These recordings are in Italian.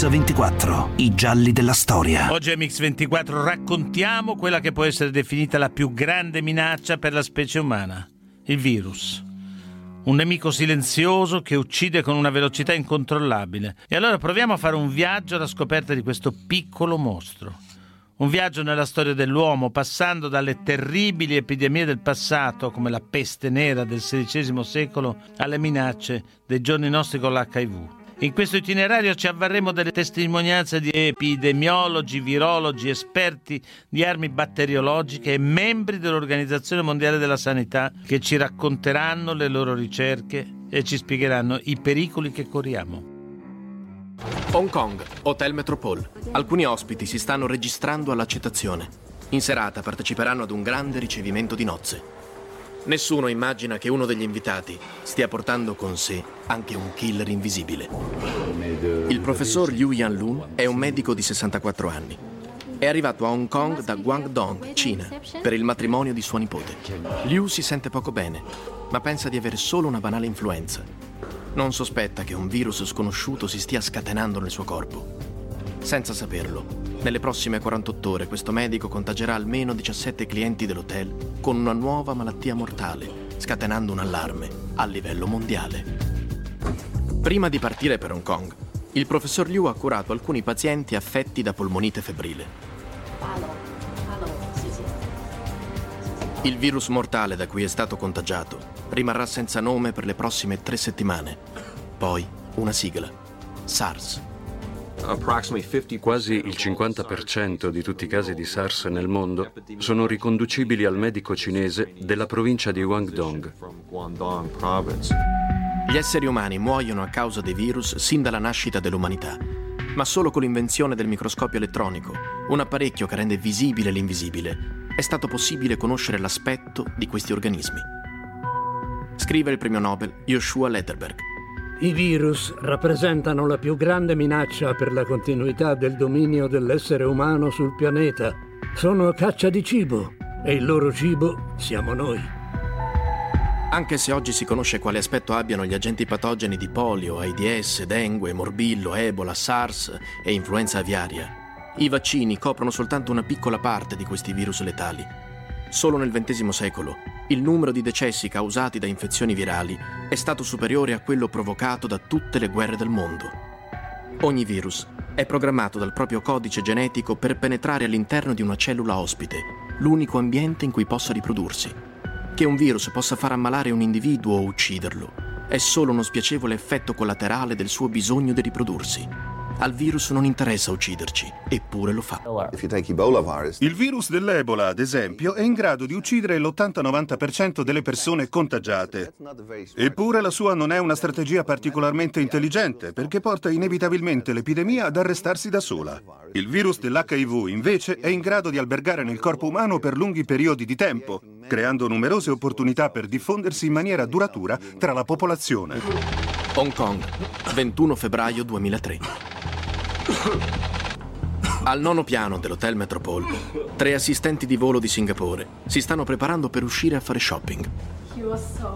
Mix24, i gialli della storia. Oggi a Mix24 raccontiamo quella che può essere definita la più grande minaccia per la specie umana, il virus. Un nemico silenzioso che uccide con una velocità incontrollabile. E allora proviamo a fare un viaggio alla scoperta di questo piccolo mostro. Un viaggio nella storia dell'uomo, passando dalle terribili epidemie del passato, come la peste nera del XVI secolo, alle minacce dei giorni nostri con l'HIV. In questo itinerario ci avvarremo delle testimonianze di epidemiologi, virologi, esperti di armi batteriologiche e membri dell'Organizzazione Mondiale della Sanità che ci racconteranno le loro ricerche e ci spiegheranno i pericoli che corriamo. Hong Kong, Hotel Metropole. Alcuni ospiti si stanno registrando all'accettazione. In serata parteciperanno ad un grande ricevimento di nozze. Nessuno immagina che uno degli invitati stia portando con sé anche un killer invisibile. Il professor Liu Yanlun è un medico di 64 anni. È arrivato a Hong Kong da Guangdong, Cina, per il matrimonio di sua nipote. Liu si sente poco bene, ma pensa di avere solo una banale influenza. Non sospetta che un virus sconosciuto si stia scatenando nel suo corpo. Senza saperlo, nelle prossime 48 ore questo medico contagerà almeno 17 clienti dell'hotel con una nuova malattia mortale, scatenando un allarme a livello mondiale. Prima di partire per Hong Kong, il professor Liu ha curato alcuni pazienti affetti da polmonite febbrile. Il virus mortale da cui è stato contagiato rimarrà senza nome per le prossime tre settimane. Poi una sigla. SARS. Quasi il 50% di tutti i casi di SARS nel mondo sono riconducibili al medico cinese della provincia di Guangdong. Gli esseri umani muoiono a causa dei virus sin dalla nascita dell'umanità, ma solo con l'invenzione del microscopio elettronico, un apparecchio che rende visibile l'invisibile, è stato possibile conoscere l'aspetto di questi organismi. Scrive il premio Nobel Joshua Letterberg. I virus rappresentano la più grande minaccia per la continuità del dominio dell'essere umano sul pianeta. Sono a caccia di cibo e il loro cibo siamo noi. Anche se oggi si conosce quale aspetto abbiano gli agenti patogeni di polio, AIDS, dengue, morbillo, ebola, SARS e influenza aviaria, i vaccini coprono soltanto una piccola parte di questi virus letali. Solo nel XX secolo il numero di decessi causati da infezioni virali è stato superiore a quello provocato da tutte le guerre del mondo. Ogni virus è programmato dal proprio codice genetico per penetrare all'interno di una cellula ospite, l'unico ambiente in cui possa riprodursi. Che un virus possa far ammalare un individuo o ucciderlo è solo uno spiacevole effetto collaterale del suo bisogno di riprodursi. Al virus non interessa ucciderci, eppure lo fa. Il virus dell'Ebola, ad esempio, è in grado di uccidere l'80-90% delle persone contagiate. Eppure la sua non è una strategia particolarmente intelligente, perché porta inevitabilmente l'epidemia ad arrestarsi da sola. Il virus dell'HIV, invece, è in grado di albergare nel corpo umano per lunghi periodi di tempo, creando numerose opportunità per diffondersi in maniera duratura tra la popolazione. Hong Kong, 21 febbraio 2003. Al nono piano dell'Hotel Metropole, tre assistenti di volo di Singapore si stanno preparando per uscire a fare shopping.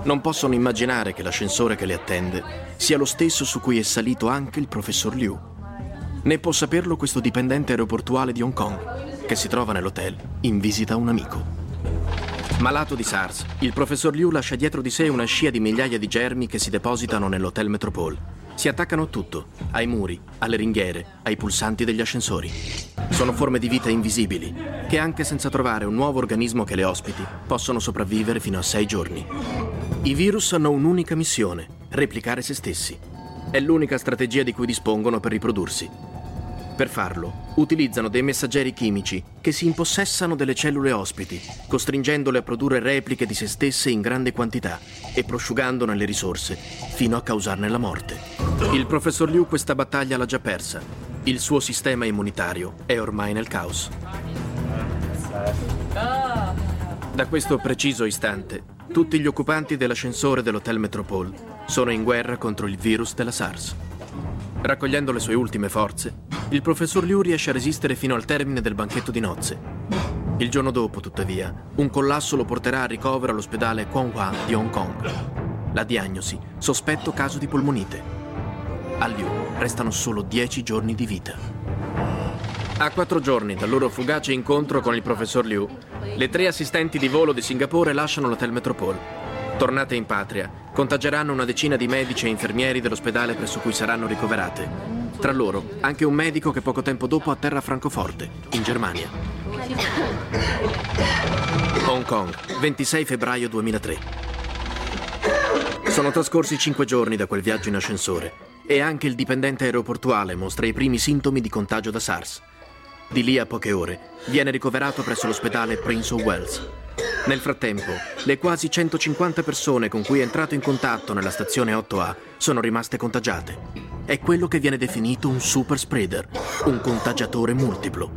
Non possono immaginare che l'ascensore che le attende sia lo stesso su cui è salito anche il professor Liu. Né può saperlo questo dipendente aeroportuale di Hong Kong, che si trova nell'hotel in visita a un amico. Malato di SARS, il professor Liu lascia dietro di sé una scia di migliaia di germi che si depositano nell'Hotel Metropole si attaccano a tutto, ai muri, alle ringhiere, ai pulsanti degli ascensori. Sono forme di vita invisibili, che anche senza trovare un nuovo organismo che le ospiti, possono sopravvivere fino a sei giorni. I virus hanno un'unica missione, replicare se stessi. È l'unica strategia di cui dispongono per riprodursi. Per farlo, utilizzano dei messaggeri chimici che si impossessano delle cellule ospiti, costringendole a produrre repliche di se stesse in grande quantità e prosciugandone le risorse, fino a causarne la morte. Il professor Liu questa battaglia l'ha già persa. Il suo sistema immunitario è ormai nel caos. Da questo preciso istante, tutti gli occupanti dell'ascensore dell'Hotel Metropole sono in guerra contro il virus della SARS. Raccogliendo le sue ultime forze, il professor Liu riesce a resistere fino al termine del banchetto di nozze. Il giorno dopo, tuttavia, un collasso lo porterà a ricovero all'ospedale Quanhua di Hong Kong. La diagnosi, sospetto caso di polmonite. A Liu restano solo 10 giorni di vita. A quattro giorni dal loro fugace incontro con il professor Liu, le tre assistenti di volo di Singapore lasciano l'Hotel Metropole. Tornate in patria, contageranno una decina di medici e infermieri dell'ospedale presso cui saranno ricoverate. Tra loro anche un medico che poco tempo dopo atterra a Francoforte, in Germania. Hong Kong, 26 febbraio 2003. Sono trascorsi cinque giorni da quel viaggio in ascensore e anche il dipendente aeroportuale mostra i primi sintomi di contagio da SARS. Di lì a poche ore viene ricoverato presso l'ospedale Prince of Wales. Nel frattempo, le quasi 150 persone con cui è entrato in contatto nella stazione 8A sono rimaste contagiate. È quello che viene definito un super spreader, un contagiatore multiplo.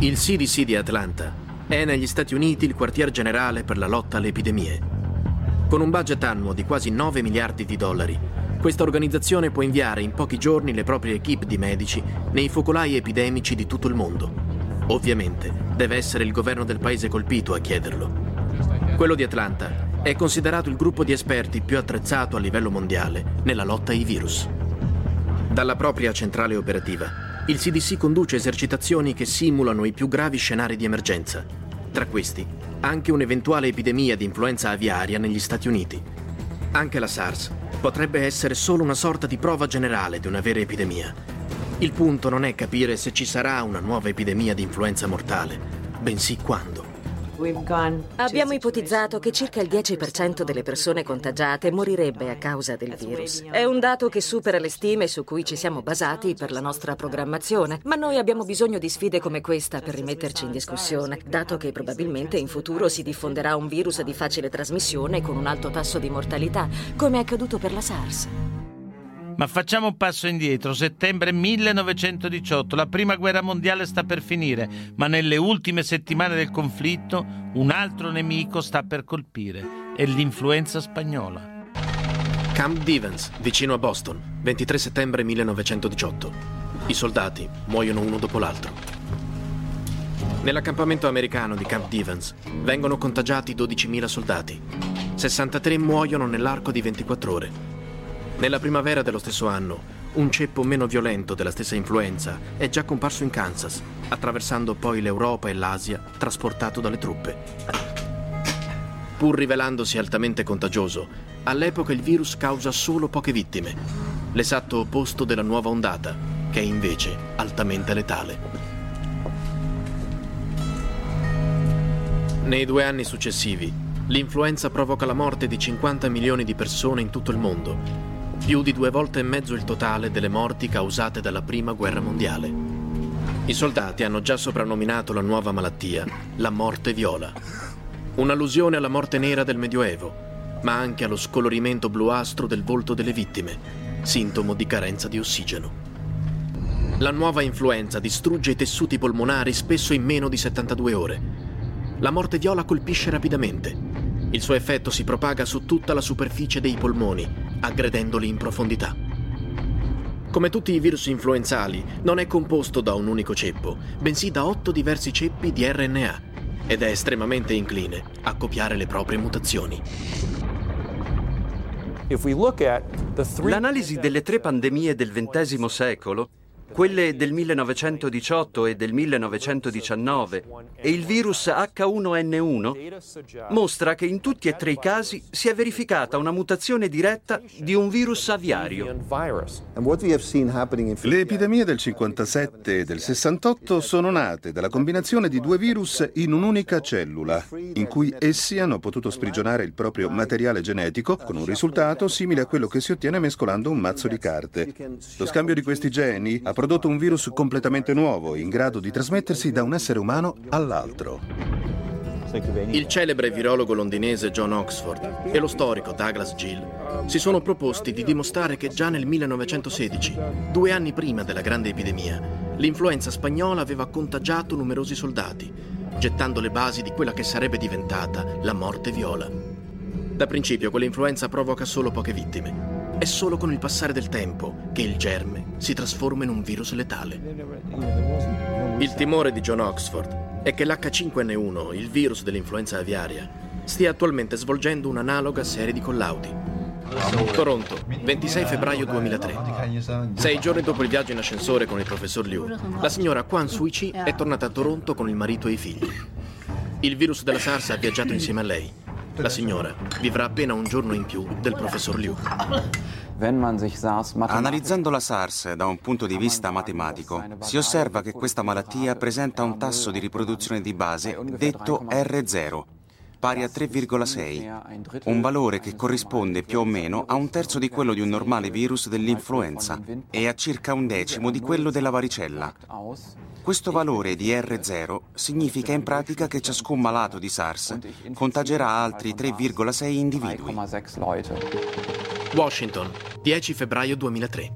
Il CDC di Atlanta è negli Stati Uniti il quartier generale per la lotta alle epidemie. Con un budget annuo di quasi 9 miliardi di dollari, questa organizzazione può inviare in pochi giorni le proprie equip di medici nei focolai epidemici di tutto il mondo. Ovviamente deve essere il governo del paese colpito a chiederlo. Quello di Atlanta è considerato il gruppo di esperti più attrezzato a livello mondiale nella lotta ai virus. Dalla propria centrale operativa, il CDC conduce esercitazioni che simulano i più gravi scenari di emergenza. Tra questi, anche un'eventuale epidemia di influenza aviaria negli Stati Uniti. Anche la SARS potrebbe essere solo una sorta di prova generale di una vera epidemia. Il punto non è capire se ci sarà una nuova epidemia di influenza mortale, bensì quando. Abbiamo ipotizzato che circa il 10% delle persone contagiate morirebbe a causa del virus. È un dato che supera le stime su cui ci siamo basati per la nostra programmazione, ma noi abbiamo bisogno di sfide come questa per rimetterci in discussione, dato che probabilmente in futuro si diffonderà un virus di facile trasmissione con un alto tasso di mortalità, come è accaduto per la SARS. Ma facciamo un passo indietro. Settembre 1918, la prima guerra mondiale sta per finire, ma nelle ultime settimane del conflitto un altro nemico sta per colpire. È l'influenza spagnola. Camp Devens, vicino a Boston, 23 settembre 1918. I soldati muoiono uno dopo l'altro. Nell'accampamento americano di Camp Devens vengono contagiati 12.000 soldati. 63 muoiono nell'arco di 24 ore. Nella primavera dello stesso anno, un ceppo meno violento della stessa influenza è già comparso in Kansas, attraversando poi l'Europa e l'Asia trasportato dalle truppe. Pur rivelandosi altamente contagioso, all'epoca il virus causa solo poche vittime, l'esatto opposto della nuova ondata, che è invece altamente letale. Nei due anni successivi, l'influenza provoca la morte di 50 milioni di persone in tutto il mondo più di due volte e mezzo il totale delle morti causate dalla Prima Guerra Mondiale. I soldati hanno già soprannominato la nuova malattia la morte viola, un'allusione alla morte nera del Medioevo, ma anche allo scolorimento bluastro del volto delle vittime, sintomo di carenza di ossigeno. La nuova influenza distrugge i tessuti polmonari spesso in meno di 72 ore. La morte viola colpisce rapidamente. Il suo effetto si propaga su tutta la superficie dei polmoni, aggredendoli in profondità. Come tutti i virus influenzali, non è composto da un unico ceppo, bensì da otto diversi ceppi di RNA ed è estremamente incline a copiare le proprie mutazioni. L'analisi delle tre pandemie del XX secolo quelle del 1918 e del 1919 e il virus H1N1, mostra che in tutti e tre i casi si è verificata una mutazione diretta di un virus aviario. Le epidemie del 57 e del 68 sono nate dalla combinazione di due virus in un'unica cellula, in cui essi hanno potuto sprigionare il proprio materiale genetico con un risultato simile a quello che si ottiene mescolando un mazzo di carte. Lo scambio di questi geni ha prodotto un virus completamente nuovo, in grado di trasmettersi da un essere umano all'altro. Il celebre virologo londinese John Oxford e lo storico Douglas Gill si sono proposti di dimostrare che già nel 1916, due anni prima della grande epidemia, l'influenza spagnola aveva contagiato numerosi soldati, gettando le basi di quella che sarebbe diventata la morte viola. Da principio quell'influenza provoca solo poche vittime, è solo con il passare del tempo che il germe si trasforma in un virus letale. Il timore di John Oxford è che l'H5N1, il virus dell'influenza aviaria, stia attualmente svolgendo un'analoga serie di collaudi. Toronto, 26 febbraio 2003. Sei giorni dopo il viaggio in ascensore con il professor Liu, la signora Quan Sui-chi è tornata a Toronto con il marito e i figli. Il virus della SARS ha viaggiato insieme a lei. La signora vivrà appena un giorno in più del professor Liu. Analizzando la SARS da un punto di vista matematico, si osserva che questa malattia presenta un tasso di riproduzione di base detto R0, pari a 3,6, un valore che corrisponde più o meno a un terzo di quello di un normale virus dell'influenza e a circa un decimo di quello della varicella. Questo valore di R0 significa in pratica che ciascun malato di SARS contagerà altri 3,6 individui. Washington, 10 febbraio 2003.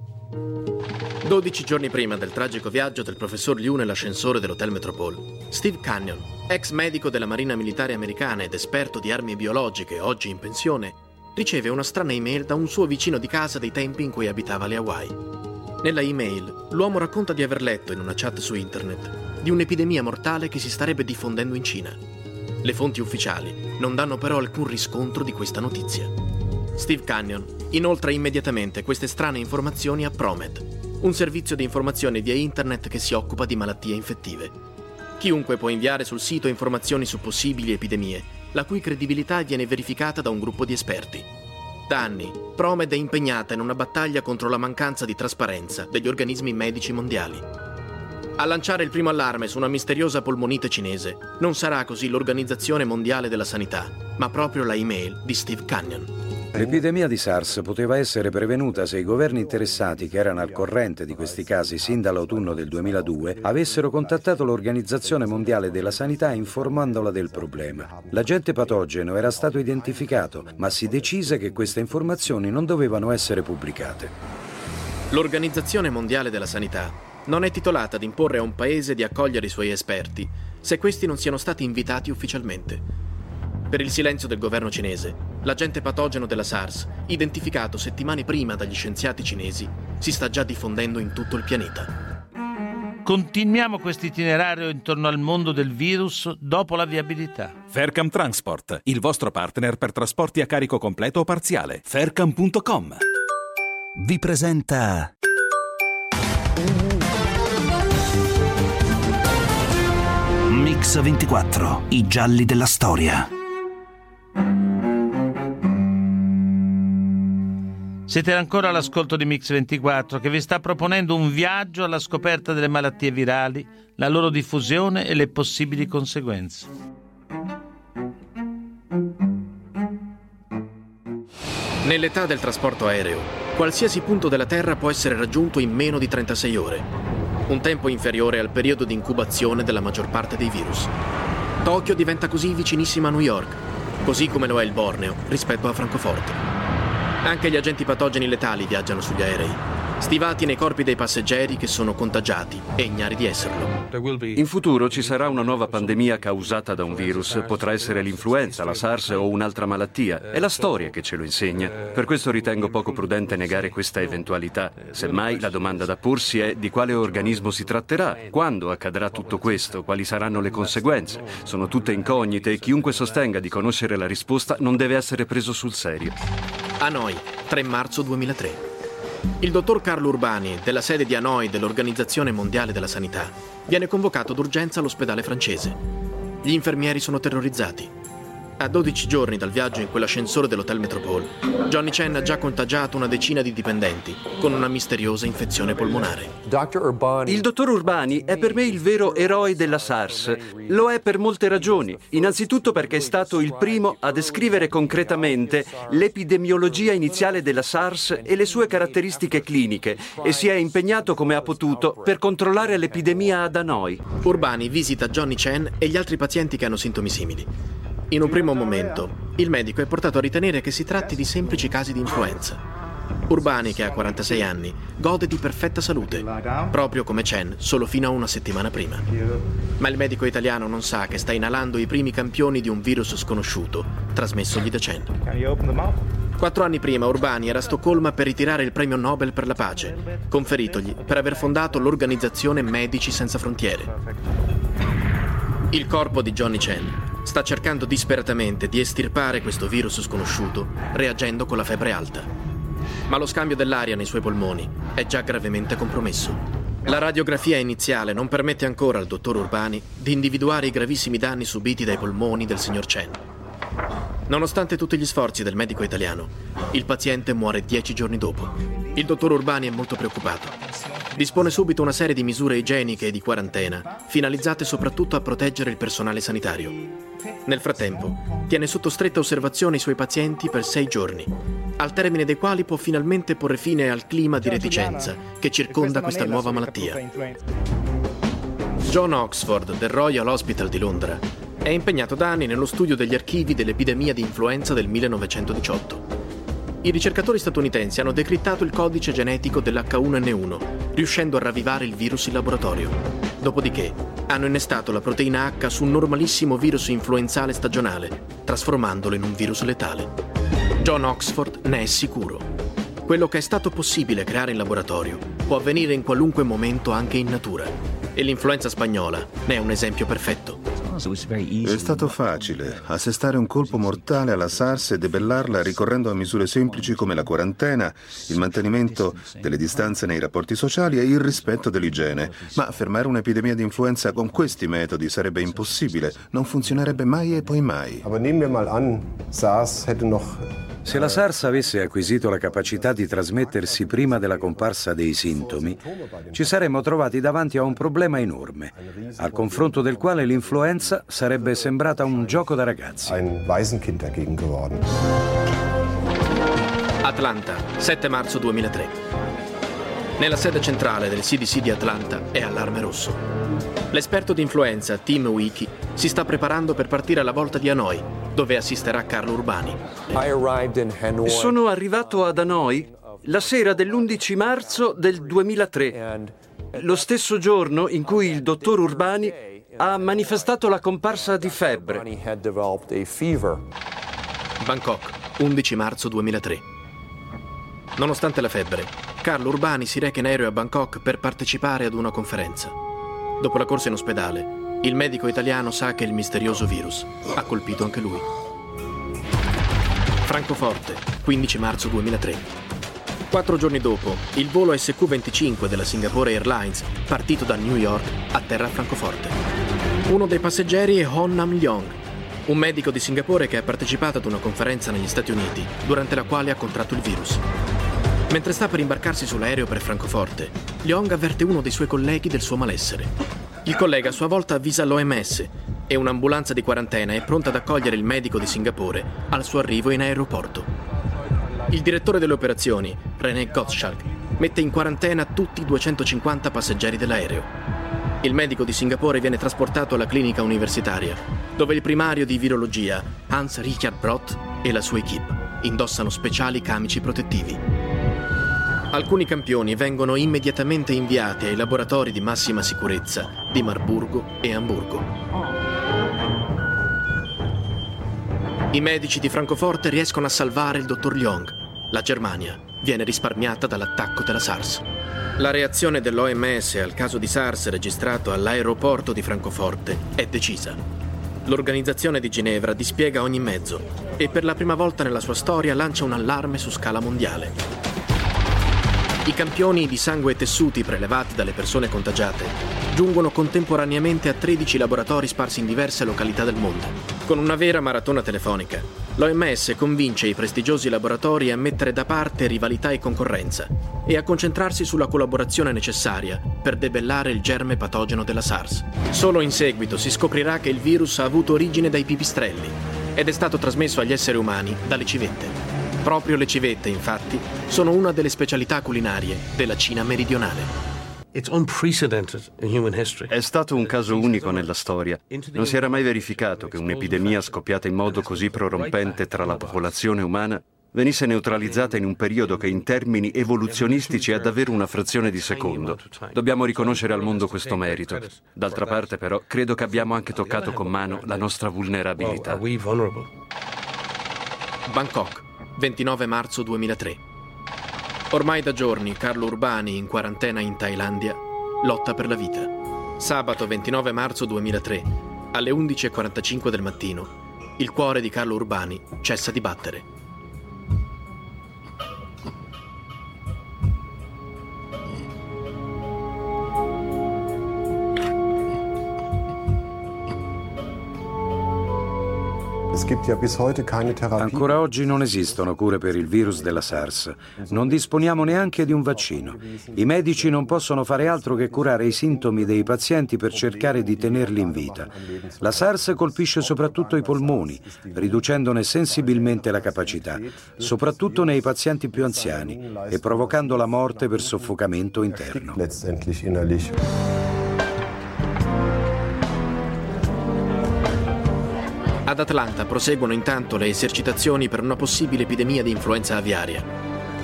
12 giorni prima del tragico viaggio del professor Liu nell'ascensore dell'Hotel Metropole, Steve Canyon, ex medico della Marina Militare Americana ed esperto di armi biologiche, oggi in pensione, riceve una strana email da un suo vicino di casa dei tempi in cui abitava le Hawaii. Nella email, l'uomo racconta di aver letto in una chat su internet di un'epidemia mortale che si starebbe diffondendo in Cina. Le fonti ufficiali non danno però alcun riscontro di questa notizia. Steve Canyon inoltra immediatamente queste strane informazioni a Promed, un servizio di informazione via internet che si occupa di malattie infettive. Chiunque può inviare sul sito informazioni su possibili epidemie, la cui credibilità viene verificata da un gruppo di esperti. Da anni, Promed è impegnata in una battaglia contro la mancanza di trasparenza degli organismi medici mondiali. A lanciare il primo allarme su una misteriosa polmonite cinese non sarà così l'Organizzazione Mondiale della Sanità, ma proprio la email di Steve Canyon. L'epidemia di SARS poteva essere prevenuta se i governi interessati, che erano al corrente di questi casi sin dall'autunno del 2002, avessero contattato l'Organizzazione Mondiale della Sanità informandola del problema. L'agente patogeno era stato identificato, ma si decise che queste informazioni non dovevano essere pubblicate. L'Organizzazione Mondiale della Sanità non è titolata ad imporre a un paese di accogliere i suoi esperti se questi non siano stati invitati ufficialmente. Per il silenzio del governo cinese, l'agente patogeno della SARS, identificato settimane prima dagli scienziati cinesi, si sta già diffondendo in tutto il pianeta. Continuiamo questo itinerario intorno al mondo del virus dopo la viabilità. Faircam Transport, il vostro partner per trasporti a carico completo o parziale. Faircam.com vi presenta Mix 24, i gialli della storia. Siete ancora all'ascolto di Mix24 che vi sta proponendo un viaggio alla scoperta delle malattie virali, la loro diffusione e le possibili conseguenze. Nell'età del trasporto aereo, qualsiasi punto della Terra può essere raggiunto in meno di 36 ore, un tempo inferiore al periodo di incubazione della maggior parte dei virus. Tokyo diventa così vicinissima a New York, così come lo è il Borneo rispetto a Francoforte. Anche gli agenti patogeni letali viaggiano sugli aerei, stivati nei corpi dei passeggeri che sono contagiati e ignari di esserlo. In futuro ci sarà una nuova pandemia causata da un virus, potrà essere l'influenza, la SARS o un'altra malattia. È la storia che ce lo insegna. Per questo ritengo poco prudente negare questa eventualità. Semmai la domanda da porsi è di quale organismo si tratterà, quando accadrà tutto questo, quali saranno le conseguenze. Sono tutte incognite e chiunque sostenga di conoscere la risposta non deve essere preso sul serio. Hanoi, 3 marzo 2003. Il dottor Carlo Urbani, della sede di Hanoi dell'Organizzazione Mondiale della Sanità, viene convocato d'urgenza all'ospedale francese. Gli infermieri sono terrorizzati. A 12 giorni dal viaggio in quell'ascensore dell'Hotel Metropole, Johnny Chen ha già contagiato una decina di dipendenti con una misteriosa infezione polmonare. Il dottor Urbani è per me il vero eroe della SARS. Lo è per molte ragioni. Innanzitutto perché è stato il primo a descrivere concretamente l'epidemiologia iniziale della SARS e le sue caratteristiche cliniche e si è impegnato come ha potuto per controllare l'epidemia da noi. Urbani visita Johnny Chen e gli altri pazienti che hanno sintomi simili. In un primo momento, il medico è portato a ritenere che si tratti di semplici casi di influenza. Urbani, che ha 46 anni, gode di perfetta salute, proprio come Chen solo fino a una settimana prima. Ma il medico italiano non sa che sta inalando i primi campioni di un virus sconosciuto, trasmessogli da Chen. Quattro anni prima Urbani era a Stoccolma per ritirare il premio Nobel per la pace, conferitogli per aver fondato l'organizzazione Medici Senza Frontiere. Il corpo di Johnny Chen sta cercando disperatamente di estirpare questo virus sconosciuto reagendo con la febbre alta. Ma lo scambio dell'aria nei suoi polmoni è già gravemente compromesso. La radiografia iniziale non permette ancora al dottor Urbani di individuare i gravissimi danni subiti dai polmoni del signor Chen. Nonostante tutti gli sforzi del medico italiano, il paziente muore dieci giorni dopo. Il dottor Urbani è molto preoccupato. Dispone subito una serie di misure igieniche e di quarantena, finalizzate soprattutto a proteggere il personale sanitario. Nel frattempo, tiene sotto stretta osservazione i suoi pazienti per sei giorni, al termine dei quali può finalmente porre fine al clima di reticenza che circonda questa nuova malattia. John Oxford del Royal Hospital di Londra è impegnato da anni nello studio degli archivi dell'epidemia di influenza del 1918. I ricercatori statunitensi hanno decrittato il codice genetico dell'H1N1, riuscendo a ravvivare il virus in laboratorio. Dopodiché hanno innestato la proteina H su un normalissimo virus influenzale stagionale, trasformandolo in un virus letale. John Oxford ne è sicuro. Quello che è stato possibile creare in laboratorio può avvenire in qualunque momento anche in natura. E l'influenza spagnola ne è un esempio perfetto. È stato facile assestare un colpo mortale alla SARS e debellarla ricorrendo a misure semplici come la quarantena, il mantenimento delle distanze nei rapporti sociali e il rispetto dell'igiene. Ma fermare un'epidemia di influenza con questi metodi sarebbe impossibile, non funzionerebbe mai e poi mai. Se la SARS avesse acquisito la capacità di trasmettersi prima della comparsa dei sintomi, ci saremmo trovati davanti a un problema enorme, al confronto del quale l'influenza sarebbe sembrata un gioco da ragazzi. Atlanta, 7 marzo 2003. Nella sede centrale del CDC di Atlanta è allarme rosso. L'esperto di influenza Tim Wiki si sta preparando per partire alla volta di Hanoi, dove assisterà Carlo Urbani. Sono arrivato ad Hanoi la sera dell'11 marzo del 2003, lo stesso giorno in cui il dottor Urbani ha manifestato la comparsa di febbre. Bangkok, 11 marzo 2003. Nonostante la febbre, Carlo Urbani si reca in aereo a Bangkok per partecipare ad una conferenza. Dopo la corsa in ospedale, il medico italiano sa che il misterioso virus ha colpito anche lui. Francoforte, 15 marzo 2003. Quattro giorni dopo, il volo SQ-25 della Singapore Airlines, partito da New York, atterra a Francoforte. Uno dei passeggeri è Hon Nam Leong, un medico di Singapore che ha partecipato ad una conferenza negli Stati Uniti, durante la quale ha contratto il virus. Mentre sta per imbarcarsi sull'aereo per Francoforte, Leong avverte uno dei suoi colleghi del suo malessere. Il collega a sua volta avvisa l'OMS e un'ambulanza di quarantena è pronta ad accogliere il medico di Singapore al suo arrivo in aeroporto. Il direttore delle operazioni, René Gottschalk, mette in quarantena tutti i 250 passeggeri dell'aereo. Il medico di Singapore viene trasportato alla clinica universitaria, dove il primario di virologia, Hans Richard Brott, e la sua equipe indossano speciali camici protettivi. Alcuni campioni vengono immediatamente inviati ai laboratori di massima sicurezza di Marburgo e Amburgo. I medici di Francoforte riescono a salvare il dottor Leong. La Germania viene risparmiata dall'attacco della SARS. La reazione dell'OMS al caso di SARS registrato all'aeroporto di Francoforte è decisa. L'organizzazione di Ginevra dispiega ogni mezzo e per la prima volta nella sua storia lancia un allarme su scala mondiale. I campioni di sangue e tessuti prelevati dalle persone contagiate giungono contemporaneamente a 13 laboratori sparsi in diverse località del mondo. Con una vera maratona telefonica, l'OMS convince i prestigiosi laboratori a mettere da parte rivalità e concorrenza e a concentrarsi sulla collaborazione necessaria per debellare il germe patogeno della SARS. Solo in seguito si scoprirà che il virus ha avuto origine dai pipistrelli ed è stato trasmesso agli esseri umani dalle civette. Proprio le civette, infatti, sono una delle specialità culinarie della Cina meridionale. È stato un caso unico nella storia. Non si era mai verificato che un'epidemia scoppiata in modo così prorompente tra la popolazione umana venisse neutralizzata in un periodo che in termini evoluzionistici è davvero una frazione di secondo. Dobbiamo riconoscere al mondo questo merito. D'altra parte, però, credo che abbiamo anche toccato con mano la nostra vulnerabilità. Bangkok, 29 marzo 2003. Ormai da giorni Carlo Urbani, in quarantena in Thailandia, lotta per la vita. Sabato 29 marzo 2003, Alle 11.45 del mattino, il cuore di Carlo Urbani cessa di battere. Ancora oggi non esistono cure per il virus della SARS. Non disponiamo neanche di un vaccino. I medici non possono fare altro che curare i sintomi dei pazienti per cercare di tenerli in vita. La SARS colpisce soprattutto i polmoni, riducendone sensibilmente la capacità, soprattutto nei pazienti più anziani e provocando la morte per soffocamento interno. Ad Atlanta proseguono intanto le esercitazioni per una possibile epidemia di influenza aviaria.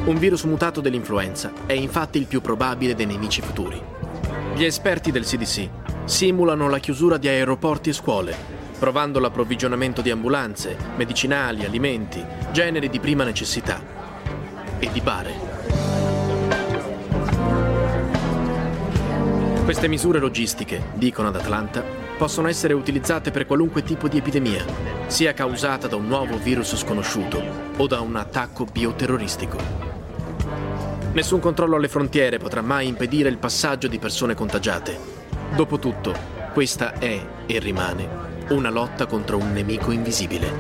Un virus mutato dell'influenza è infatti il più probabile dei nemici futuri. Gli esperti del CDC simulano la chiusura di aeroporti e scuole, provando l'approvvigionamento di ambulanze, medicinali, alimenti, generi di prima necessità e di bare. Queste misure logistiche, dicono ad Atlanta, possono essere utilizzate per qualunque tipo di epidemia, sia causata da un nuovo virus sconosciuto o da un attacco bioterroristico. Nessun controllo alle frontiere potrà mai impedire il passaggio di persone contagiate. Dopotutto, questa è e rimane una lotta contro un nemico invisibile.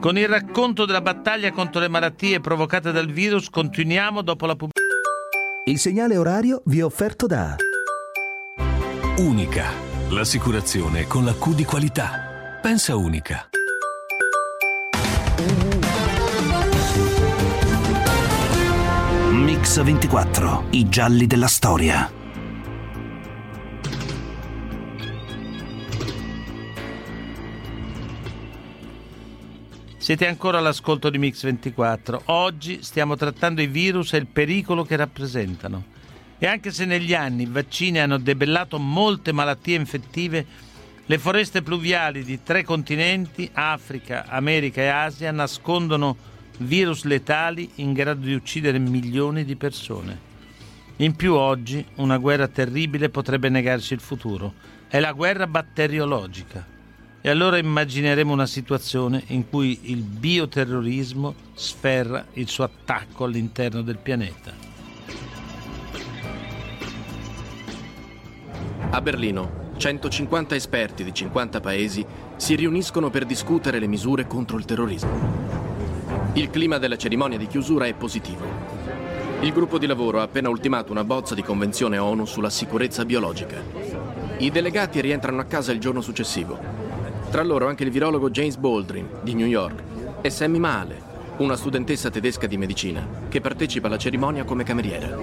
Con il racconto della battaglia contro le malattie provocate dal virus continuiamo dopo la pubblicità. Il segnale orario vi è offerto da Unica, l'assicurazione con la Q di qualità. Pensa unica. Mix 24, i gialli della storia. Siete ancora all'ascolto di Mix 24. Oggi stiamo trattando i virus e il pericolo che rappresentano. E anche se negli anni i vaccini hanno debellato molte malattie infettive, le foreste pluviali di tre continenti, Africa, America e Asia, nascondono virus letali in grado di uccidere milioni di persone. In più oggi una guerra terribile potrebbe negarci il futuro. È la guerra batteriologica. E allora immagineremo una situazione in cui il bioterrorismo sferra il suo attacco all'interno del pianeta. A Berlino, 150 esperti di 50 paesi si riuniscono per discutere le misure contro il terrorismo. Il clima della cerimonia di chiusura è positivo. Il gruppo di lavoro ha appena ultimato una bozza di convenzione ONU sulla sicurezza biologica. I delegati rientrano a casa il giorno successivo tra loro anche il virologo James Baldwin di New York e Sammy Mahale, una studentessa tedesca di medicina che partecipa alla cerimonia come cameriera.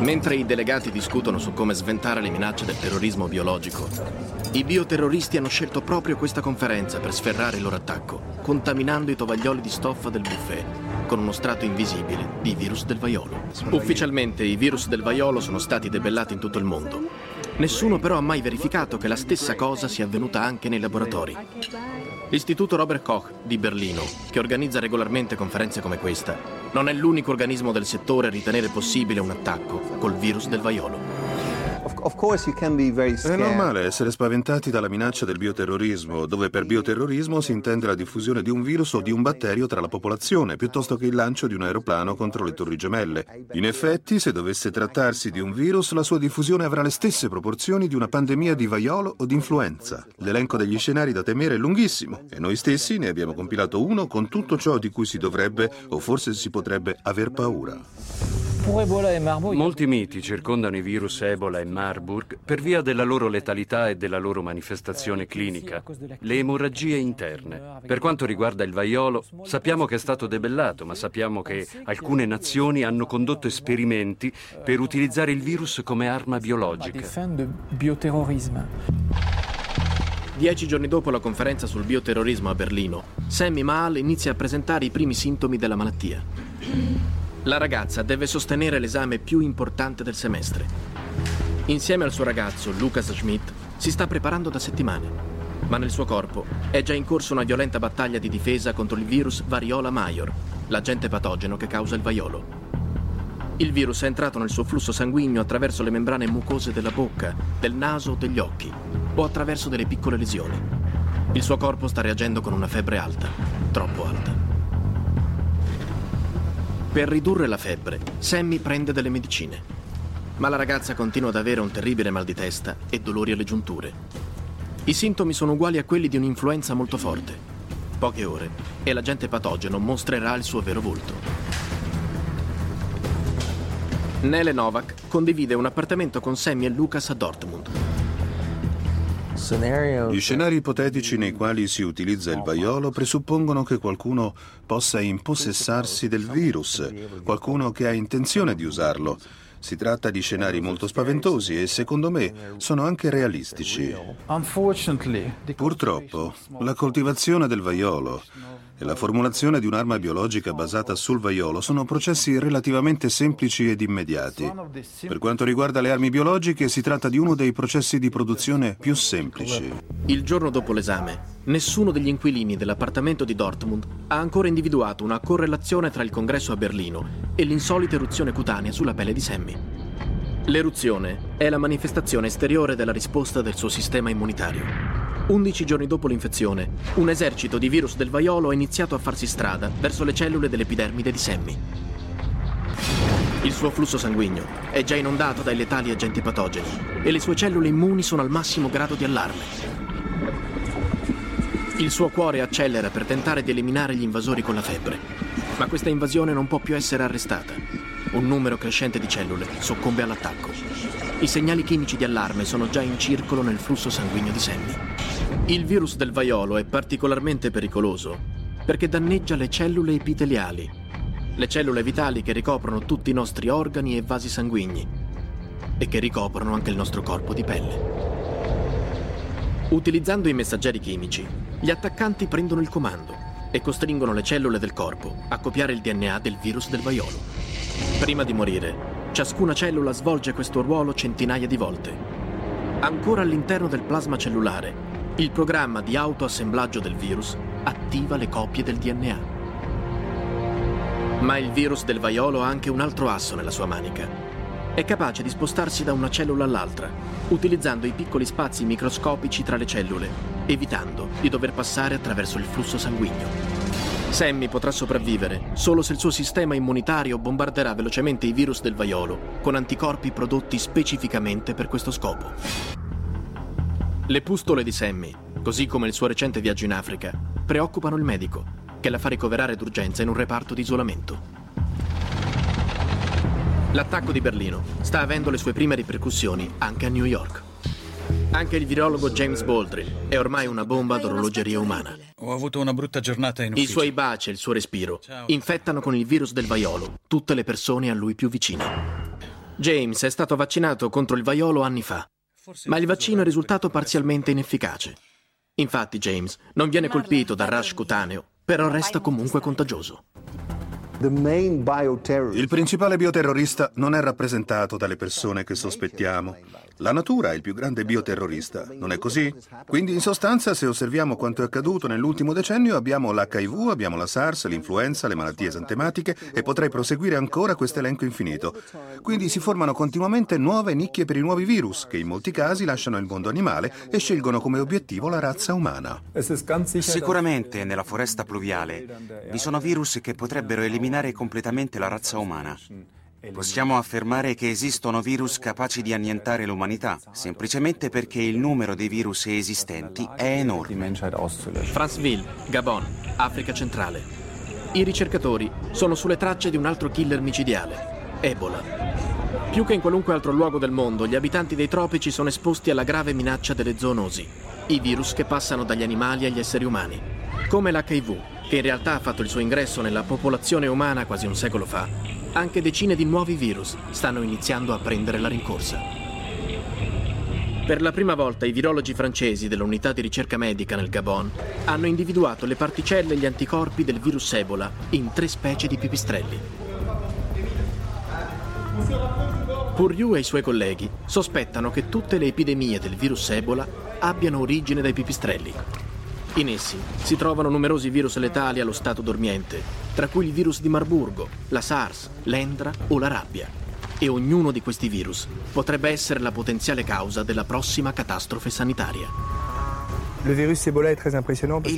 Mentre i delegati discutono su come sventare le minacce del terrorismo biologico, i bioterroristi hanno scelto proprio questa conferenza per sferrare il loro attacco, contaminando i tovaglioli di stoffa del buffet con uno strato invisibile di virus del vaiolo. Ufficialmente i virus del vaiolo sono stati debellati in tutto il mondo, Nessuno però ha mai verificato che la stessa cosa sia avvenuta anche nei laboratori. L'Istituto Robert Koch di Berlino, che organizza regolarmente conferenze come questa, non è l'unico organismo del settore a ritenere possibile un attacco col virus del vaiolo. È normale essere spaventati dalla minaccia del bioterrorismo, dove per bioterrorismo si intende la diffusione di un virus o di un batterio tra la popolazione, piuttosto che il lancio di un aeroplano contro le torri gemelle. In effetti, se dovesse trattarsi di un virus, la sua diffusione avrà le stesse proporzioni di una pandemia di vaiolo o di influenza. L'elenco degli scenari da temere è lunghissimo e noi stessi ne abbiamo compilato uno con tutto ciò di cui si dovrebbe o forse si potrebbe aver paura. Molti miti circondano i virus Ebola e Marburg per via della loro letalità e della loro manifestazione clinica, le emorragie interne. Per quanto riguarda il vaiolo, sappiamo che è stato debellato, ma sappiamo che alcune nazioni hanno condotto esperimenti per utilizzare il virus come arma biologica. Dieci giorni dopo la conferenza sul bioterrorismo a Berlino, Sammy Mahal inizia a presentare i primi sintomi della malattia. La ragazza deve sostenere l'esame più importante del semestre. Insieme al suo ragazzo, Lucas Schmidt, si sta preparando da settimane, ma nel suo corpo è già in corso una violenta battaglia di difesa contro il virus variola major, l'agente patogeno che causa il vaiolo. Il virus è entrato nel suo flusso sanguigno attraverso le membrane mucose della bocca, del naso o degli occhi, o attraverso delle piccole lesioni. Il suo corpo sta reagendo con una febbre alta, troppo alta. Per ridurre la febbre, Sammy prende delle medicine. Ma la ragazza continua ad avere un terribile mal di testa e dolori alle giunture. I sintomi sono uguali a quelli di un'influenza molto forte. Poche ore e l'agente patogeno mostrerà il suo vero volto. Nele Novak condivide un appartamento con Sammy e Lucas a Dortmund. Gli scenari ipotetici nei quali si utilizza il vaiolo presuppongono che qualcuno possa impossessarsi del virus, qualcuno che ha intenzione di usarlo. Si tratta di scenari molto spaventosi e secondo me sono anche realistici. Purtroppo, la coltivazione del vaiolo e la formulazione di un'arma biologica basata sul vaiolo sono processi relativamente semplici ed immediati. Per quanto riguarda le armi biologiche, si tratta di uno dei processi di produzione più semplici. Il giorno dopo l'esame, nessuno degli inquilini dell'appartamento di Dortmund ha ancora individuato una correlazione tra il congresso a Berlino e l'insolita eruzione cutanea sulla pelle di Sammy. L'eruzione è la manifestazione esteriore della risposta del suo sistema immunitario. 11 giorni dopo l'infezione, un esercito di virus del vaiolo ha iniziato a farsi strada verso le cellule dell'epidermide di Sammy. Il suo flusso sanguigno è già inondato dai letali agenti patogeni e le sue cellule immuni sono al massimo grado di allarme. Il suo cuore accelera per tentare di eliminare gli invasori con la febbre, ma questa invasione non può più essere arrestata. Un numero crescente di cellule soccombe all'attacco. I segnali chimici di allarme sono già in circolo nel flusso sanguigno di Sammy. Il virus del vaiolo è particolarmente pericoloso perché danneggia le cellule epiteliali, le cellule vitali che ricoprono tutti i nostri organi e vasi sanguigni e che ricoprono anche il nostro corpo di pelle. Utilizzando i messaggeri chimici, gli attaccanti prendono il comando e costringono le cellule del corpo a copiare il DNA del virus del vaiolo. Prima di morire, ciascuna cellula svolge questo ruolo centinaia di volte. Ancora all'interno del plasma cellulare, il programma di autoassemblaggio del virus attiva le copie del DNA. Ma il virus del vaiolo ha anche un altro asso nella sua manica. È capace di spostarsi da una cellula all'altra, utilizzando i piccoli spazi microscopici tra le cellule, evitando di dover passare attraverso il flusso sanguigno. Sammy potrà sopravvivere solo se il suo sistema immunitario bombarderà velocemente i virus del vaiolo con anticorpi prodotti specificamente per questo scopo. Le pustole di Sammy, così come il suo recente viaggio in Africa, preoccupano il medico, che la fa ricoverare d'urgenza in un reparto di isolamento. L'attacco di Berlino sta avendo le sue prime ripercussioni anche a New York. Anche il virologo James Baldry è ormai una bomba d'orologeria umana. Ho avuto una brutta giornata in ufficio. I suoi baci e il suo respiro infettano con il virus del vaiolo tutte le persone a lui più vicine. James è stato vaccinato contro il vaiolo anni fa ma il vaccino è risultato parzialmente inefficace. Infatti James non viene colpito dal rash cutaneo, però resta comunque contagioso. Il principale bioterrorista non è rappresentato dalle persone che sospettiamo. La natura è il più grande bioterrorista, non è così? Quindi in sostanza, se osserviamo quanto è accaduto nell'ultimo decennio, abbiamo l'HIV, abbiamo la SARS, l'influenza, le malattie esantematiche e potrei proseguire ancora questo elenco infinito. Quindi si formano continuamente nuove nicchie per i nuovi virus, che in molti casi lasciano il mondo animale e scelgono come obiettivo la razza umana. Sicuramente nella foresta pluviale vi sono virus che potrebbero eliminare completamente la razza umana. Possiamo affermare che esistono virus capaci di annientare l'umanità, semplicemente perché il numero dei virus esistenti è enorme. Franceville, Gabon, Africa centrale. I ricercatori sono sulle tracce di un altro killer micidiale, Ebola. Più che in qualunque altro luogo del mondo, gli abitanti dei tropici sono esposti alla grave minaccia delle zoonosi, i virus che passano dagli animali agli esseri umani, come l'HIV, che in realtà ha fatto il suo ingresso nella popolazione umana quasi un secolo fa anche decine di nuovi virus stanno iniziando a prendere la rincorsa. Per la prima volta i virologi francesi dell'unità di ricerca medica nel Gabon hanno individuato le particelle e gli anticorpi del virus Ebola in tre specie di pipistrelli. Puriu e i suoi colleghi sospettano che tutte le epidemie del virus Ebola abbiano origine dai pipistrelli. In essi si trovano numerosi virus letali allo stato dormiente, tra cui il virus di Marburgo, la SARS, l'Endra o la rabbia. E ognuno di questi virus potrebbe essere la potenziale causa della prossima catastrofe sanitaria. Il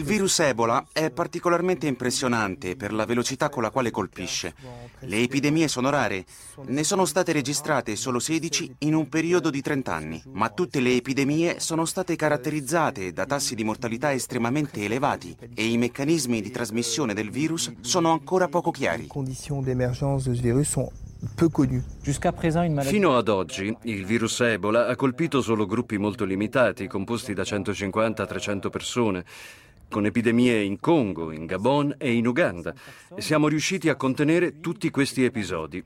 virus Ebola è particolarmente impressionante per la velocità con la quale colpisce. Le epidemie sono rare. Ne sono state registrate solo 16 in un periodo di 30 anni, ma tutte le epidemie sono state caratterizzate da tassi di mortalità estremamente elevati e i meccanismi di trasmissione del virus sono ancora poco chiari. Le conditions d'émergence de ce virus sont peu connu. Fino ad oggi il virus Ebola ha colpito solo gruppi molto limitati, composti da 150-300 persone con epidemie in Congo, in Gabon e in Uganda. Siamo riusciti a contenere tutti questi episodi.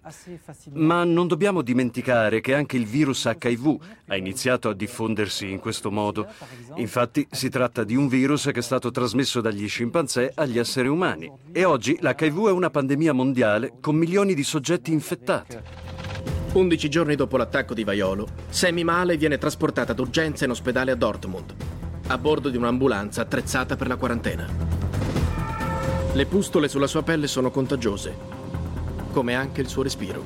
Ma non dobbiamo dimenticare che anche il virus HIV ha iniziato a diffondersi in questo modo. Infatti si tratta di un virus che è stato trasmesso dagli scimpanzé agli esseri umani. E oggi l'HIV è una pandemia mondiale con milioni di soggetti infettati. 11 giorni dopo l'attacco di Vaiolo, Sammy Male viene trasportata d'urgenza in ospedale a Dortmund a bordo di un'ambulanza attrezzata per la quarantena. Le pustole sulla sua pelle sono contagiose, come anche il suo respiro.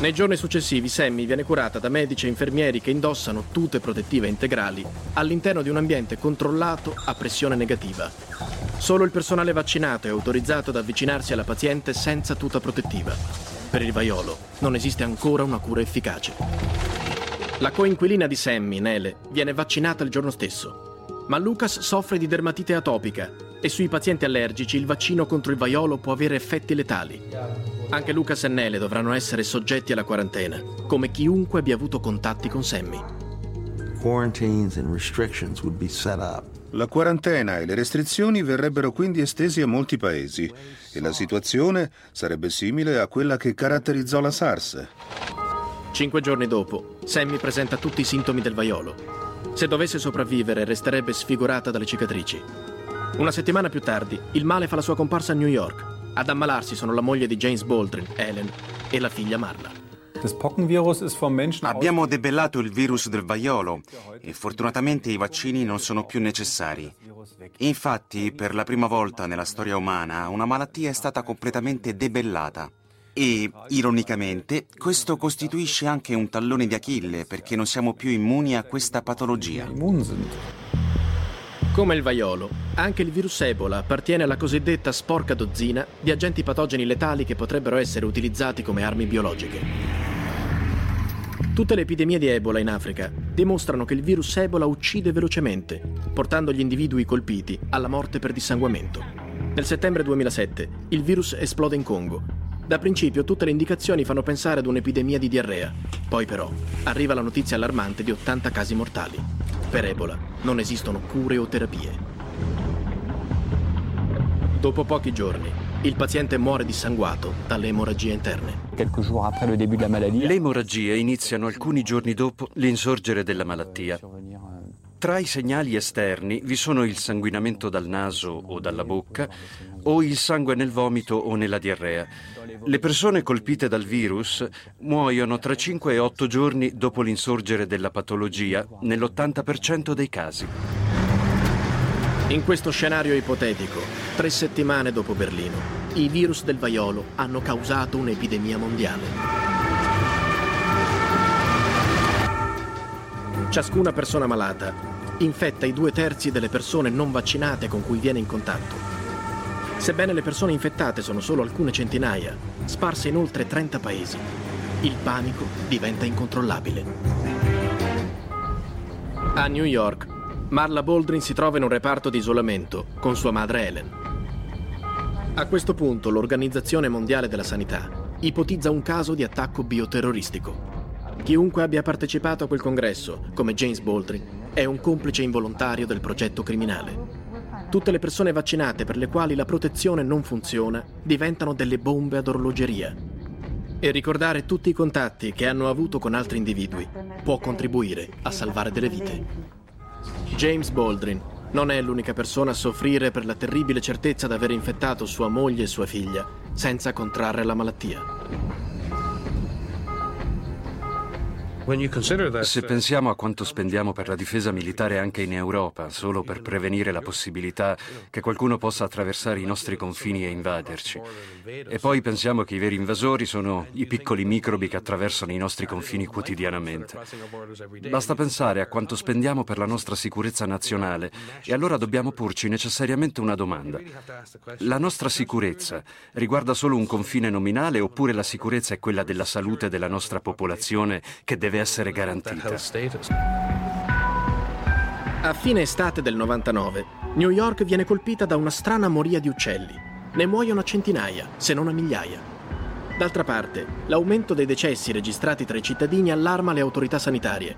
Nei giorni successivi Sammy viene curata da medici e infermieri che indossano tute protettive integrali all'interno di un ambiente controllato a pressione negativa. Solo il personale vaccinato è autorizzato ad avvicinarsi alla paziente senza tuta protettiva. Per il vaiolo non esiste ancora una cura efficace. La coinquilina di Sammy, Nele, viene vaccinata il giorno stesso ma Lucas soffre di dermatite atopica e sui pazienti allergici il vaccino contro il vaiolo può avere effetti letali. Anche Lucas e Nele dovranno essere soggetti alla quarantena, come chiunque abbia avuto contatti con Sammy. La quarantena e le restrizioni verrebbero quindi estesi a molti paesi e la situazione sarebbe simile a quella che caratterizzò la SARS. Cinque giorni dopo, Sammy presenta tutti i sintomi del vaiolo. Se dovesse sopravvivere, resterebbe sfigurata dalle cicatrici. Una settimana più tardi, il male fa la sua comparsa a New York. Ad ammalarsi sono la moglie di James Baldwin, Ellen, e la figlia Marla. Abbiamo debellato il virus del vaiolo e fortunatamente i vaccini non sono più necessari. Infatti, per la prima volta nella storia umana, una malattia è stata completamente debellata. E, ironicamente, questo costituisce anche un tallone di Achille perché non siamo più immuni a questa patologia. Come il vaiolo, anche il virus Ebola appartiene alla cosiddetta sporca dozzina di agenti patogeni letali che potrebbero essere utilizzati come armi biologiche. Tutte le epidemie di Ebola in Africa dimostrano che il virus Ebola uccide velocemente, portando gli individui colpiti alla morte per dissanguamento. Nel settembre 2007 il virus esplode in Congo da principio tutte le indicazioni fanno pensare ad un'epidemia di diarrea. Poi però arriva la notizia allarmante di 80 casi mortali. Per Ebola non esistono cure o terapie. Dopo pochi giorni, il paziente muore dissanguato dalle emorragie interne. Le emorragie iniziano alcuni giorni dopo l'insorgere della malattia. Tra i segnali esterni vi sono il sanguinamento dal naso o dalla bocca o il sangue nel vomito o nella diarrea. Le persone colpite dal virus muoiono tra 5 e 8 giorni dopo l'insorgere della patologia, nell'80% dei casi. In questo scenario ipotetico, tre settimane dopo Berlino, i virus del vaiolo hanno causato un'epidemia mondiale. Ciascuna persona malata infetta i due terzi delle persone non vaccinate con cui viene in contatto. Sebbene le persone infettate sono solo alcune centinaia, sparse in oltre 30 paesi, il panico diventa incontrollabile. A New York, Marla Baldwin si trova in un reparto di isolamento con sua madre Helen. A questo punto l'Organizzazione Mondiale della Sanità ipotizza un caso di attacco bioterroristico. Chiunque abbia partecipato a quel congresso, come James Baldwin, è un complice involontario del progetto criminale. Tutte le persone vaccinate per le quali la protezione non funziona diventano delle bombe ad orologeria. E ricordare tutti i contatti che hanno avuto con altri individui può contribuire a salvare delle vite. James Baldwin non è l'unica persona a soffrire per la terribile certezza di aver infettato sua moglie e sua figlia senza contrarre la malattia. Se pensiamo a quanto spendiamo per la difesa militare anche in Europa, solo per prevenire la possibilità che qualcuno possa attraversare i nostri confini e invaderci, e poi pensiamo che i veri invasori sono i piccoli microbi che attraversano i nostri confini quotidianamente. Basta pensare a quanto spendiamo per la nostra sicurezza nazionale e allora dobbiamo porci necessariamente una domanda. La nostra sicurezza riguarda solo un confine nominale oppure la sicurezza è quella della salute della nostra popolazione che deve essere garantita. A fine estate del 99, New York viene colpita da una strana moria di uccelli. Ne muoiono centinaia, se non a migliaia. D'altra parte, l'aumento dei decessi registrati tra i cittadini allarma le autorità sanitarie,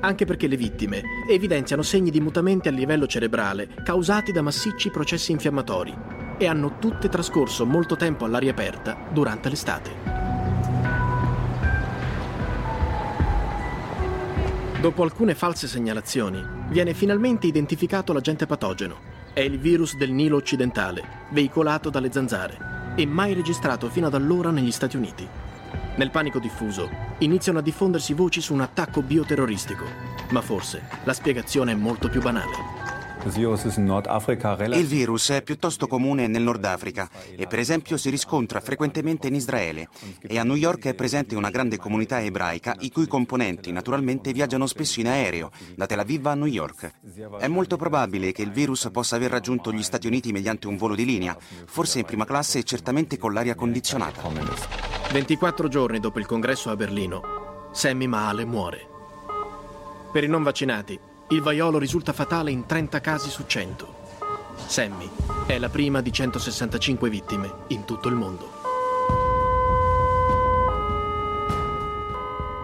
anche perché le vittime evidenziano segni di mutamenti a livello cerebrale causati da massicci processi infiammatori e hanno tutte trascorso molto tempo all'aria aperta durante l'estate. Dopo alcune false segnalazioni, viene finalmente identificato l'agente patogeno. È il virus del Nilo occidentale, veicolato dalle zanzare, e mai registrato fino ad allora negli Stati Uniti. Nel panico diffuso, iniziano a diffondersi voci su un attacco bioterroristico, ma forse la spiegazione è molto più banale. Il virus è piuttosto comune nel Nord Africa e per esempio si riscontra frequentemente in Israele e a New York è presente una grande comunità ebraica i cui componenti naturalmente viaggiano spesso in aereo da Tel Aviv a New York. È molto probabile che il virus possa aver raggiunto gli Stati Uniti mediante un volo di linea, forse in prima classe e certamente con l'aria condizionata. 24 giorni dopo il congresso a Berlino, Sammy Mahale muore. Per i non vaccinati, il vaiolo risulta fatale in 30 casi su 100. Sammy è la prima di 165 vittime in tutto il mondo.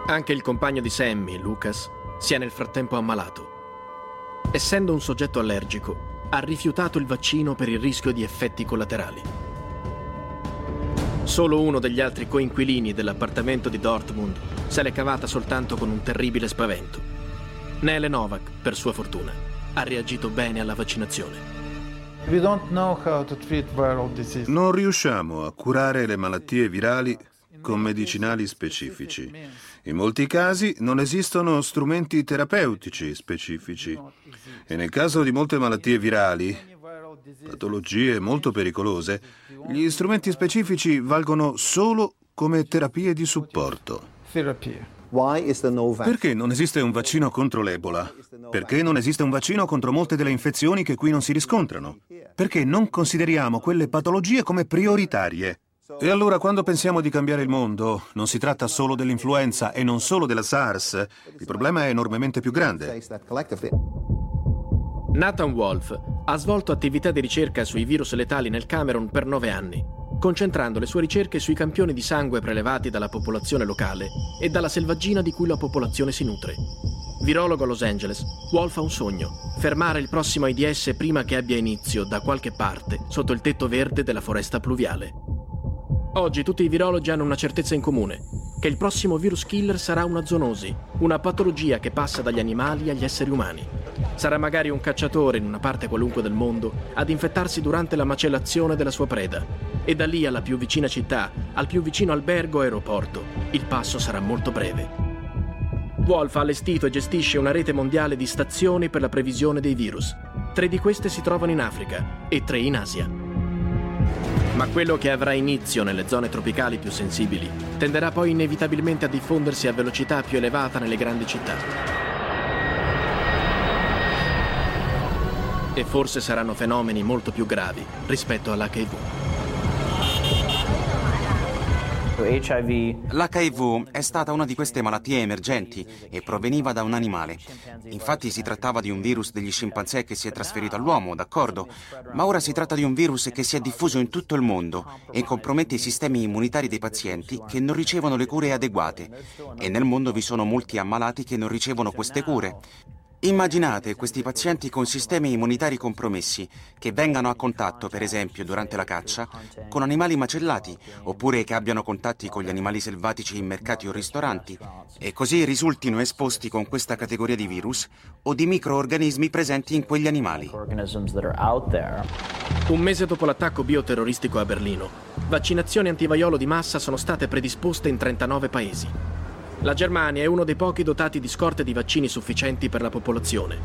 Anche il compagno di Sammy, Lucas, si è nel frattempo ammalato. Essendo un soggetto allergico, ha rifiutato il vaccino per il rischio di effetti collaterali. Solo uno degli altri coinquilini dell'appartamento di Dortmund se l'è cavata soltanto con un terribile spavento. Nele Novak, per sua fortuna, ha reagito bene alla vaccinazione. Non riusciamo a curare le malattie virali con medicinali specifici. In molti casi non esistono strumenti terapeutici specifici e nel caso di molte malattie virali, patologie molto pericolose, gli strumenti specifici valgono solo come terapie di supporto. Perché non esiste un vaccino contro l'Ebola? Perché non esiste un vaccino contro molte delle infezioni che qui non si riscontrano? Perché non consideriamo quelle patologie come prioritarie? E allora quando pensiamo di cambiare il mondo, non si tratta solo dell'influenza e non solo della SARS, il problema è enormemente più grande. Nathan Wolf ha svolto attività di ricerca sui virus letali nel Camerun per nove anni concentrando le sue ricerche sui campioni di sangue prelevati dalla popolazione locale e dalla selvaggina di cui la popolazione si nutre. Virologo a Los Angeles, Wolf ha un sogno, fermare il prossimo AIDS prima che abbia inizio da qualche parte sotto il tetto verde della foresta pluviale. Oggi tutti i virologi hanno una certezza in comune, che il prossimo virus killer sarà una zoonosi, una patologia che passa dagli animali agli esseri umani. Sarà magari un cacciatore in una parte qualunque del mondo ad infettarsi durante la macellazione della sua preda. E da lì alla più vicina città, al più vicino albergo o aeroporto, il passo sarà molto breve. Wolf ha allestito e gestisce una rete mondiale di stazioni per la previsione dei virus. Tre di queste si trovano in Africa e tre in Asia. Ma quello che avrà inizio nelle zone tropicali più sensibili tenderà poi inevitabilmente a diffondersi a velocità più elevata nelle grandi città. E forse saranno fenomeni molto più gravi rispetto all'HIV. L'HIV è stata una di queste malattie emergenti e proveniva da un animale. Infatti si trattava di un virus degli scimpanzé che si è trasferito all'uomo, d'accordo, ma ora si tratta di un virus che si è diffuso in tutto il mondo e compromette i sistemi immunitari dei pazienti che non ricevono le cure adeguate. E nel mondo vi sono molti ammalati che non ricevono queste cure. Immaginate questi pazienti con sistemi immunitari compromessi che vengano a contatto, per esempio, durante la caccia, con animali macellati, oppure che abbiano contatti con gli animali selvatici in mercati o ristoranti, e così risultino esposti con questa categoria di virus o di microorganismi presenti in quegli animali. Un mese dopo l'attacco bioterroristico a Berlino, vaccinazioni antivaiolo di massa sono state predisposte in 39 paesi. La Germania è uno dei pochi dotati di scorte di vaccini sufficienti per la popolazione,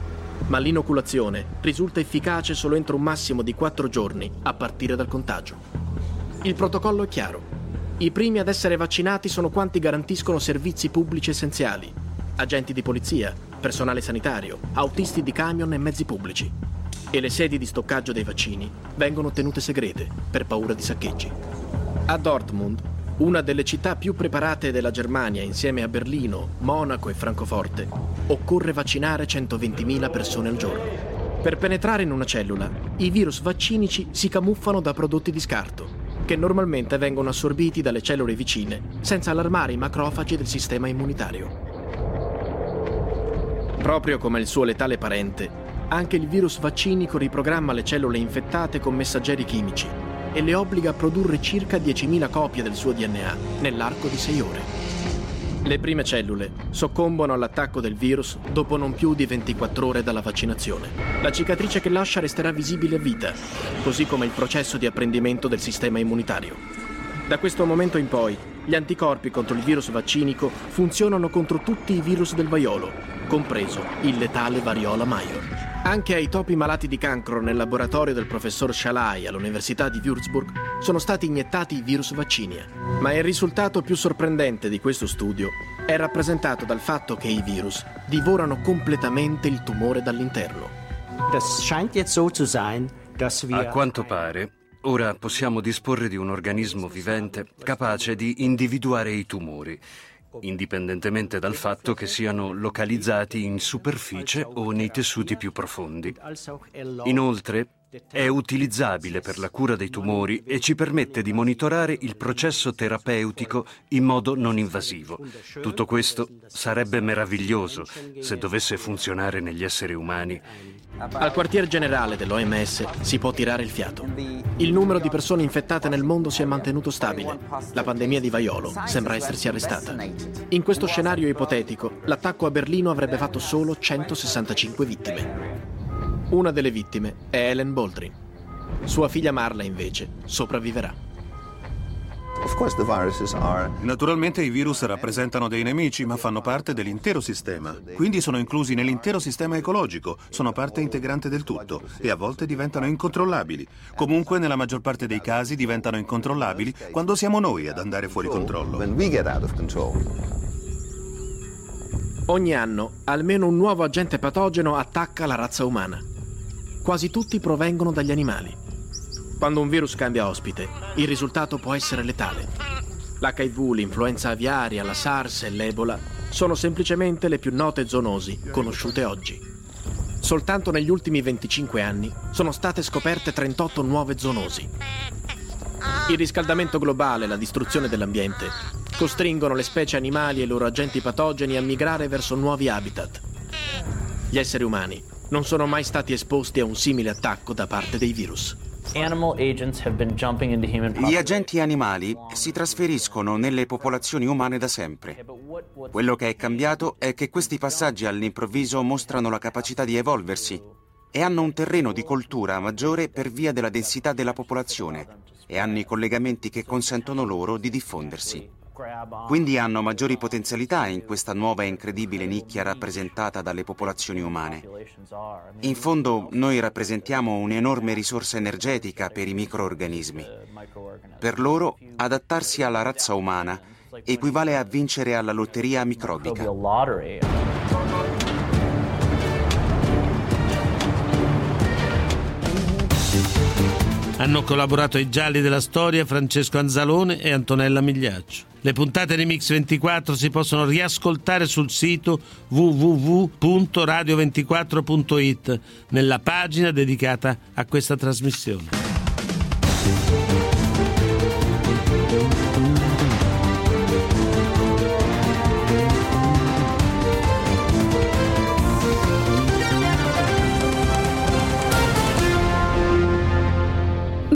ma l'inoculazione risulta efficace solo entro un massimo di 4 giorni a partire dal contagio. Il protocollo è chiaro. I primi ad essere vaccinati sono quanti garantiscono servizi pubblici essenziali, agenti di polizia, personale sanitario, autisti di camion e mezzi pubblici. E le sedi di stoccaggio dei vaccini vengono tenute segrete per paura di saccheggi. A Dortmund una delle città più preparate della Germania insieme a Berlino, Monaco e Francoforte, occorre vaccinare 120.000 persone al giorno. Per penetrare in una cellula, i virus vaccinici si camuffano da prodotti di scarto, che normalmente vengono assorbiti dalle cellule vicine, senza allarmare i macrofagi del sistema immunitario. Proprio come il suo letale parente, anche il virus vaccinico riprogramma le cellule infettate con messaggeri chimici e le obbliga a produrre circa 10.000 copie del suo DNA nell'arco di 6 ore. Le prime cellule soccombono all'attacco del virus dopo non più di 24 ore dalla vaccinazione. La cicatrice che lascia resterà visibile a vita, così come il processo di apprendimento del sistema immunitario. Da questo momento in poi, gli anticorpi contro il virus vaccinico funzionano contro tutti i virus del vaiolo, compreso il letale variola Major. Anche ai topi malati di cancro nel laboratorio del professor Shalai all'Università di Würzburg sono stati iniettati i virus vaccinia. Ma il risultato più sorprendente di questo studio è rappresentato dal fatto che i virus divorano completamente il tumore dall'interno. A quanto pare, ora possiamo disporre di un organismo vivente capace di individuare i tumori indipendentemente dal fatto che siano localizzati in superficie o nei tessuti più profondi. Inoltre, è utilizzabile per la cura dei tumori e ci permette di monitorare il processo terapeutico in modo non invasivo. Tutto questo sarebbe meraviglioso se dovesse funzionare negli esseri umani al quartier generale dell'OMS si può tirare il fiato. Il numero di persone infettate nel mondo si è mantenuto stabile. La pandemia di vaiolo sembra essersi arrestata. In questo scenario ipotetico, l'attacco a Berlino avrebbe fatto solo 165 vittime. Una delle vittime è Ellen Baldwin. Sua figlia Marla, invece, sopravviverà. Naturalmente i virus rappresentano dei nemici, ma fanno parte dell'intero sistema. Quindi sono inclusi nell'intero sistema ecologico, sono parte integrante del tutto e a volte diventano incontrollabili. Comunque, nella maggior parte dei casi diventano incontrollabili quando siamo noi ad andare fuori controllo. Ogni anno, almeno un nuovo agente patogeno attacca la razza umana. Quasi tutti provengono dagli animali. Quando un virus cambia ospite, il risultato può essere letale. L'HIV, l'influenza aviaria, la SARS e l'Ebola sono semplicemente le più note zoonosi conosciute oggi. Soltanto negli ultimi 25 anni sono state scoperte 38 nuove zoonosi. Il riscaldamento globale e la distruzione dell'ambiente costringono le specie animali e i loro agenti patogeni a migrare verso nuovi habitat. Gli esseri umani non sono mai stati esposti a un simile attacco da parte dei virus. Gli agenti animali si trasferiscono nelle popolazioni umane da sempre. Quello che è cambiato è che questi passaggi all'improvviso mostrano la capacità di evolversi e hanno un terreno di coltura maggiore per via della densità della popolazione e hanno i collegamenti che consentono loro di diffondersi. Quindi hanno maggiori potenzialità in questa nuova e incredibile nicchia rappresentata dalle popolazioni umane. In fondo noi rappresentiamo un'enorme risorsa energetica per i microorganismi. Per loro adattarsi alla razza umana equivale a vincere alla lotteria microbica. Hanno collaborato ai gialli della storia Francesco Anzalone e Antonella Migliaccio. Le puntate di Mix 24 si possono riascoltare sul sito www.radio24.it nella pagina dedicata a questa trasmissione.